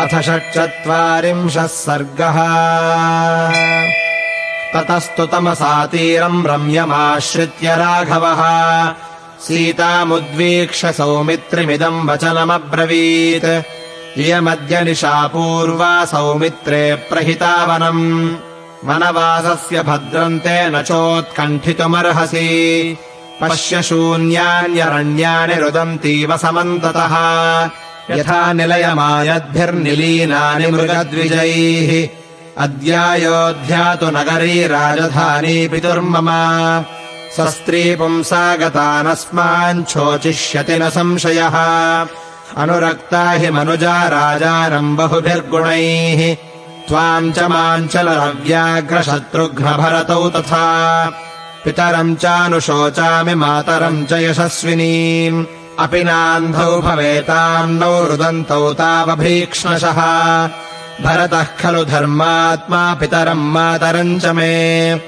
अथ षट्चत्वारिंशः सर्गः। ततस्तु तमसातीरम् रम्यमाश्रित्य राघवः। सीतामुद्वीक्ष्य सौमित्रिमिदम् वचनमब्रवीत्। इयमद्य निशा पूर्वा सौमित्रे प्रहितावनम्। वनवासस्य भद्रन्ते न चोत्कण्ठितुमर्हसि। पश्य शून्यान्यरण्यानि रुदन्तीव समन्ततः यथा निलयमायद्भिर्निलीनानि मृगद्विजैः। अद्यायोध्या तु नगरी राजधानी पितुर्मम। स स्त्री पुंसागतानस्माञ्छोचिष्यति न संशयः। अनुरक्ता हि मनुजा राजानम् बहुभिर्गुणैः। त्वाम् च माञ्चलरव्याघ्रशत्रुघ्नभरतौ तथा। पितरम् चानुशोचामि मातरम् च यशस्विनीम् अपि नान्धौ भवेताम् नौ रुदन्तौ तावभीक्ष्णशः। भरतः खलु धर्मात्मा पितरम् मातरम् च मे।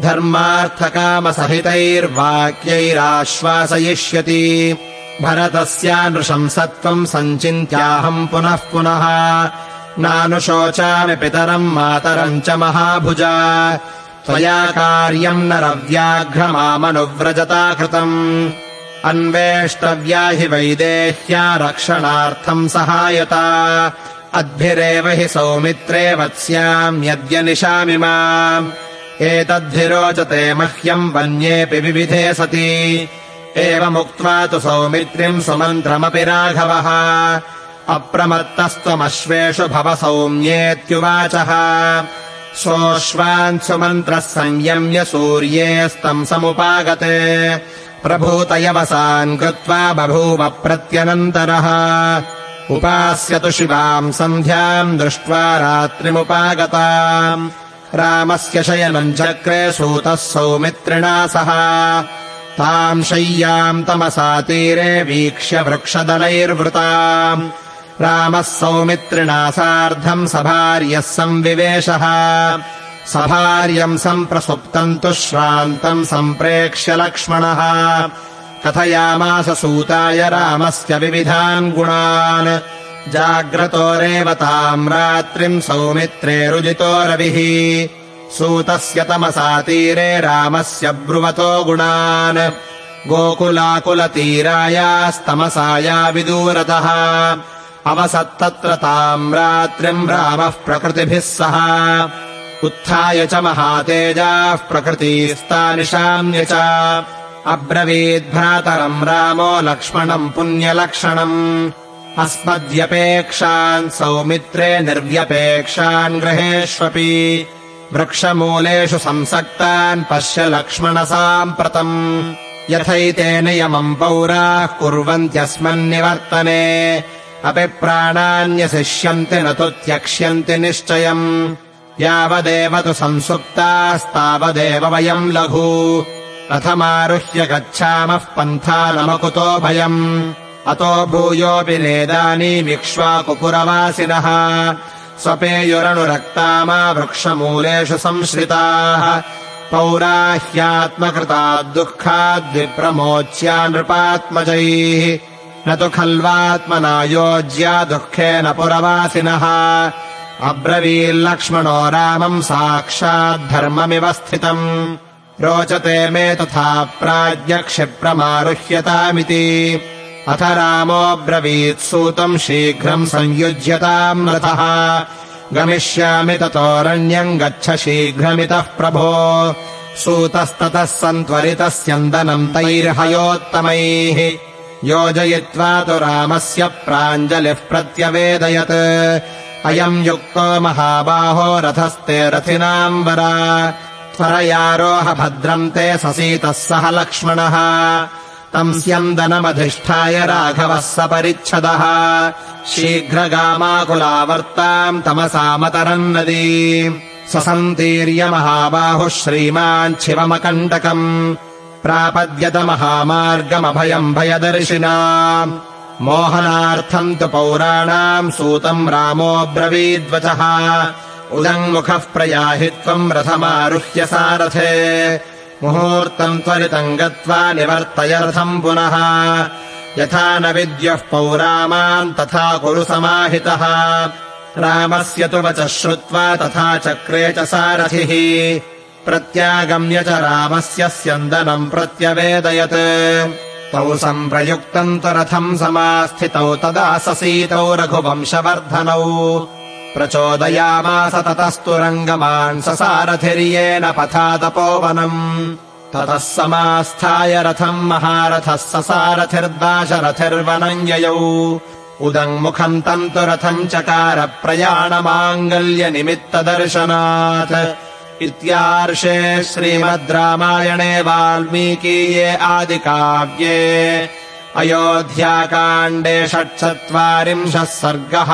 धर्मार्थकामसहितैर्वाक्यैराश्वासयिष्यति। भरतस्यानृशंसत्वम् सञ्चिन्त्याहम् पुनः पुनः। नानुशोचामि पितरम् मातरम् च महाभुजा। त्वया कार्यम् न रव्याघ्रमामनुव्रजता कृतम् अन्वेष्टव्या हि वैदेह्या रक्षणार्थम् सहायता। अद्भिरेव हि सौमित्रे वत्स्याम् यद्य निशामि माम्। एतद्भिरोचते मह्यम् वन्येऽपि विविधे सति। एवमुक्त्वा तु सौमित्रिम् सुमन्त्रमपि राघवः। अप्रमत्तस्त्वमश्वेषु भव सौम्येत्युवाचः सोऽश्वान् सुमन्त्रः संयम्य सूर्येस्तम् समुपागते। प्रभूतयवसान् कृत्वा बभूव प्रत्यनन्तरः। उपास्यतु शिवाम् सन्ध्याम् दृष्ट्वा रात्रिमुपागता रामस्य शयनम् चक्रे सूतः सौमित्रिणा सह। ताम् शय्याम् तमसा तीरे वीक्ष्य वृक्षदलैर्वृता रामः सौमित्रिणा सार्धम् सभार्यः संविवेशः। सभार्यम् सम्प्रसुप्तम् तु श्रान्तम् सम्प्रेक्ष्य लक्ष्मणः। कथयामास सूताय रामस्य विविधान् गुणान्। जाग्रतोरेव ताम् रात्रिम् सौमित्रे रुजितो रविः। सूतस्य तमसा तीरे रामस्य ब्रुवतो गुणान्। गोकुलाकुलतीरायास्तमसाया विदूरतः अवसत्तत्र ताम् रात्रिम् रामः प्रकृतिभिः सह। उत्थाय च महातेजाः प्रकृतीस्तानिशाम्य च। अब्रवीद्भ्रातरम् रामो लक्ष्मणम् पुण्यलक्षणम्। अस्मद्यपेक्षान् सौमित्रे निर्व्यपेक्षान् ग्रहेष्वपि वृक्षमूलेषु संसक्तान् पश्य लक्ष्मणसाम्प्रतम् यथैते नियमम् पौराः कुर्वन्त्यस्मन्निवर्तने अपि प्राणान्यशिष्यन्ति न तु त्यक्ष्यन्ति निश्चयम्। यावदेव तु संसुप्तास्तावदेव वयम् लघु। रथमारुह्य गच्छामः पन्थानमकुतो भयम्। अतो भूयोऽपि नेदानीमिक्ष्वाकुपुरवासिनः स्वपेयुरनुरक्तामा वृक्षमूलेषु संश्रिताः। पौराह्यात्मकृता दुःखाद्विप्रमोच्या नृपात्मजैः न तु खल्वात्मना योज्या दुःखेन पुरवासिनः। अब्रवील्लक्ष्मणो रामम् साक्षाद्धर्ममिव स्थितम्। रोचते मे तथा प्राज्ञक्षिप्रमारुह्यतामिति। अथ रामोऽब्रवीत्सूतम् शीघ्रम् संयुज्यताम् रथः। गमिष्यामि ततोरण्यम् गच्छ शीघ्रमितः प्रभो। सूतस्ततः सन्त्वरितः स्यन्दनम् तैर्हयोत्तमैः योजयित्वा तु रामस्य प्राञ्जलिः प्रत्यवेदयत्। अयम् युक्तो महाबाहो रथस्ते रथिनाम् वरा त्वरयारोह भद्रम् ते ससीतः सह लक्ष्मणः। तम् स्यन्दनमधिष्ठाय राघवः सपरिच्छदः शीघ्रगामाकुलावर्ताम् तमसामतरम् नदी। ससन्तीर्य महाबाहुः श्रीमान् शिवमकण्टकम् प्रापद्यत महामार्गमभयम् भयदर्शिना। मोहनार्थम् तु पौराणाम् सूतम् रामोऽब्रवीद्वचः उदङ्मुखः प्रयाहि त्वम् रथमारुह्य सारथे। मुहूर्तम् त्वरितम् गत्वा निवर्तय रथम् पुनः। यथा न विद्युः पौरामान् तथा कुरु समाहितः। रामस्य तु वचः श्रुत्वा तथा चक्रे च सारथिः प्रत्यागम्य च रामस्य स्यन्दनम् प्रत्यवेदयत्। तौ सम्प्रयुक्तम् तु रथम् समास्थितौ तदा ससीतौ रघुवंशवर्धनौ। प्रचोदयामास ततस्तु रङ्गमान् स सारथिर्येण पथादपोवनम्। ततः समास्थाय रथम् महारथः स सारथिर्दाशरथिर्वनम् ययौ उदङ्मुखम् तम् तु रथम् चकार प्रयाणमाङ्गल्यनिमित्तदर्शनात् इत्यार्षे श्रीमद् रामायणे वाल्मीकीये आदिकाव्ये अयोध्याकाण्डे षट्चत्वारिंशः सर्गः